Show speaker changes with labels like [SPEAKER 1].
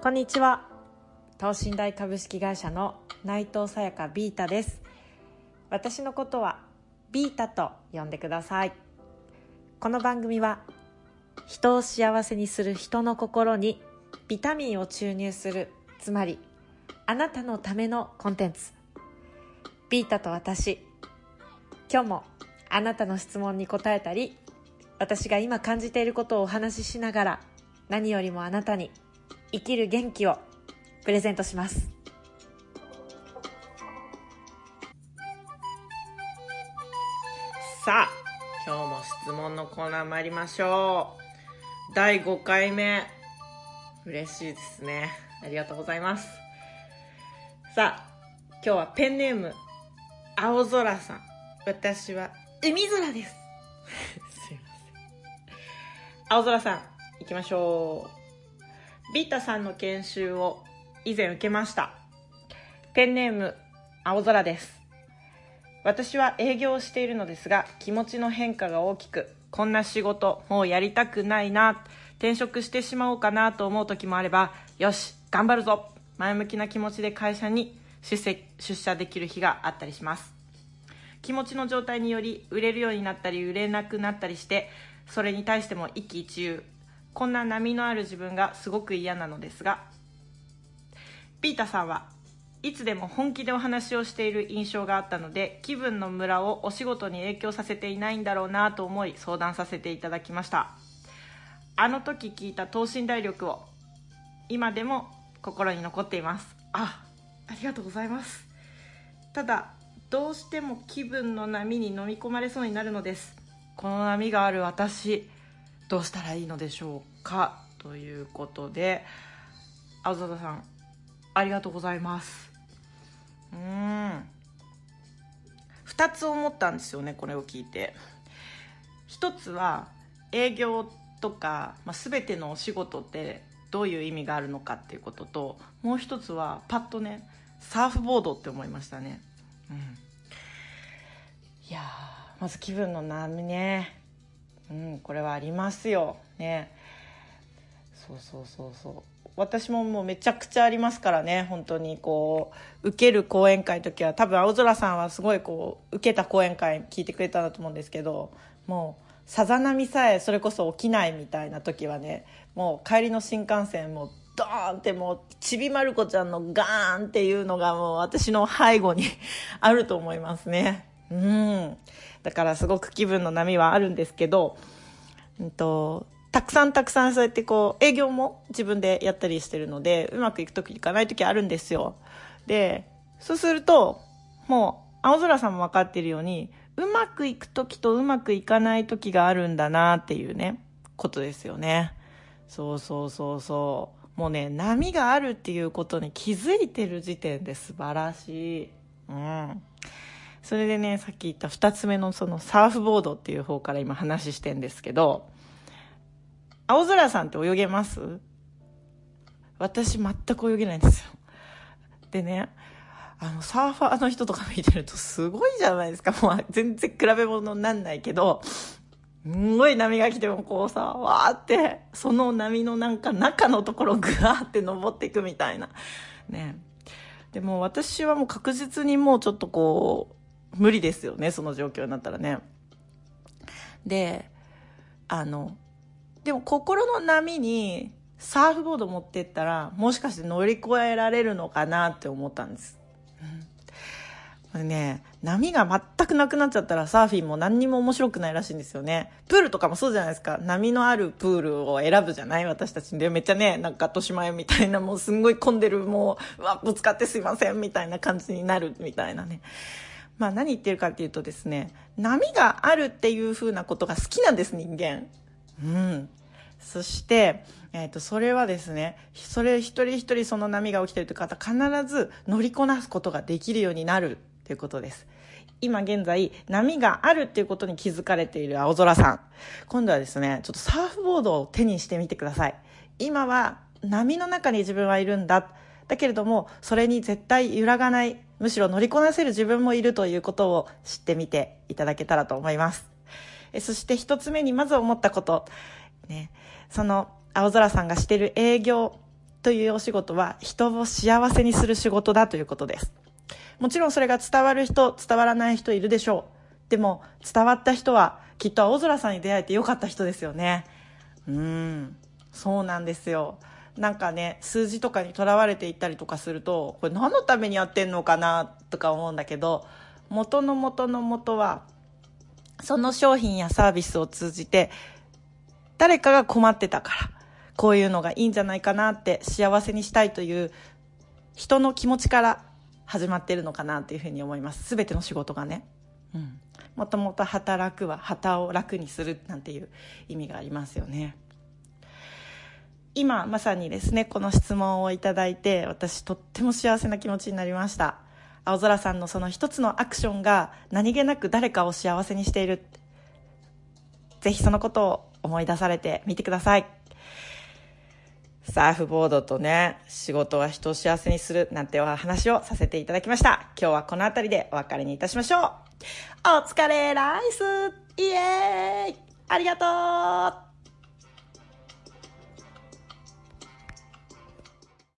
[SPEAKER 1] こんにちは。等身大株式会社の内藤さやかビータです。私のことはビータと呼んでください。この番組は人を幸せにする人の心にビタミンを注入するつまりあなたのためのコンテンツ。ビータと私今日もあなたの質問に答えたり私が今感じていることをお話ししながら何よりもあなたに生きる元気をプレゼントします。
[SPEAKER 2] さあ今日も質問のコーナー参りましょう。第5回目。嬉しいですね。ありがとうございます。さあ今日はペンネーム青空さん。私は海空です。すいません。青空さん行きましょう。ビータさんの研修を以前受けました。ペンネーム青空です。私は営業をしているのですが気持ちの変化が大きくこんな仕事もうやりたくないな転職してしまおうかなと思う時もあればよし頑張るぞ前向きな気持ちで会社に出世出社できる日があったりします。気持ちの状態により売れるようになったり売れなくなったりしてそれに対しても一喜一憂。こんな波のある自分がすごく嫌なのですがピータさんはいつでも本気でお話をしている印象があったので気分のムラをお仕事に影響させていないんだろうなと思い相談させていただきました。あの時聞いた等身大力を今でも心に残っています。あありがとうございます。ただどうしても気分の波に飲み込まれそうになるのです。この波がある私。どうしたらいいのでしょうか？ということで青空さんありがとうございます。うん。2つ思ったんですよねこれを聞いて。一つは営業とか、まあ、全てのお仕事ってどういう意味があるのかっていうことともう一つはパッとねサーフボードって思いましたね。うん。いやまず気分の波ね。うんこれはありますよ。ね。そうそうそうそう。私ももうめちゃくちゃありますからね。本当にこう受ける講演会の時は。多分青空さんはすごいこう受けた講演会聞いてくれたんだと思うんですけどもうさざ波さえそれこそ起きないみたいな時はねもう帰りの新幹線もドーンってもうちびまる子ちゃんのガーンっていうのがもう私の背後に あると思いますね。うん。だからすごく気分の波はあるんですけど、うんと、たくさんたくさんそうやってこう営業も自分でやったりしてるのでうまくいく時いかない時あるんですよ。でそうするともう青空さんも分かってるようにうまくいく時とうまくいかない時があるんだなっていうねことですよね。そうそうそうそう。もうね波があるっていうことに気づいてる時点で素晴らしい。うん。それでねさっき言った2つ目のそのサーフボードっていう方から今話してんですけど青空さんって泳げます？私全く泳げないんですよ。でねあのサーファーの人とか見てるとすごいじゃないですか。もう全然比べ物になんないけどすごい波が来てもこうさわーってその波のなんか中のところぐわーって登っていくみたいな。ね。でも私はもう確実にもうちょっとこう無理ですよねその状況になったらね。であのでも心の波にサーフボード持ってったらもしかして乗り越えられるのかなって思ったんです、うん、ね波が全くなくなっちゃったらサーフィンも何にも面白くないらしいんですよね。プールとかもそうじゃないですか。波のあるプールを選ぶじゃない？私たちで。めっちゃねなんかとしまえみたいなもうすんごい混んでるもううわぶつかってすいませんみたいな感じになるみたいなね。まあ何言ってるかっていうとですね波があるっていう風なことが好きなんです人間。うん。そして、えー、とそれはですねそれ一人一人その波が起きてるという方必ず乗りこなすことができるようになるということです。今現在波があるっていうことに気づかれている青空さん。今度はですねちょっとサーフボードを手にしてみてください。今は波の中に自分はいるんだ。だけれどもそれに絶対揺らがない。むしろ乗りこなせる自分もいるということを知ってみていただけたらと思いますえそして一つ目にまず思ったことね、その青空さんがしてる営業
[SPEAKER 1] というお仕事は人を幸せにする仕事だということです。もちろんそれが伝わる人、伝わらない人いるでしょう。でも伝わった人はきっと青空さんに出会えてよかった人ですよね。うん、そうなんですよ。なんかね、数字とかにとらわれていったりとかすると、これ何のためにやってんのかなとか思うんだけど、元の元の元は、その商品やサービスを通じて、誰かが困ってたから、こういうのがいいんじゃないかなって幸せにしたいという人の気持ちから始まってるのかなっていうふうに思います。すべての仕事がね。うん。もともと働くは旗を楽にするなんていう意味がありますよね。今まさにですねこの質問をいただいて私とっても幸せな気持ちになりました。青空さんのその一つのアクションが何気なく誰かを幸せにしている。ぜひそのことを思い出されてみてください。サーフボードとね仕事は人を幸せにするなんてお話をさせていただきました。今日はこの辺りでお別れにいたしましょう。お疲れライス。イエーイ。ありがとう。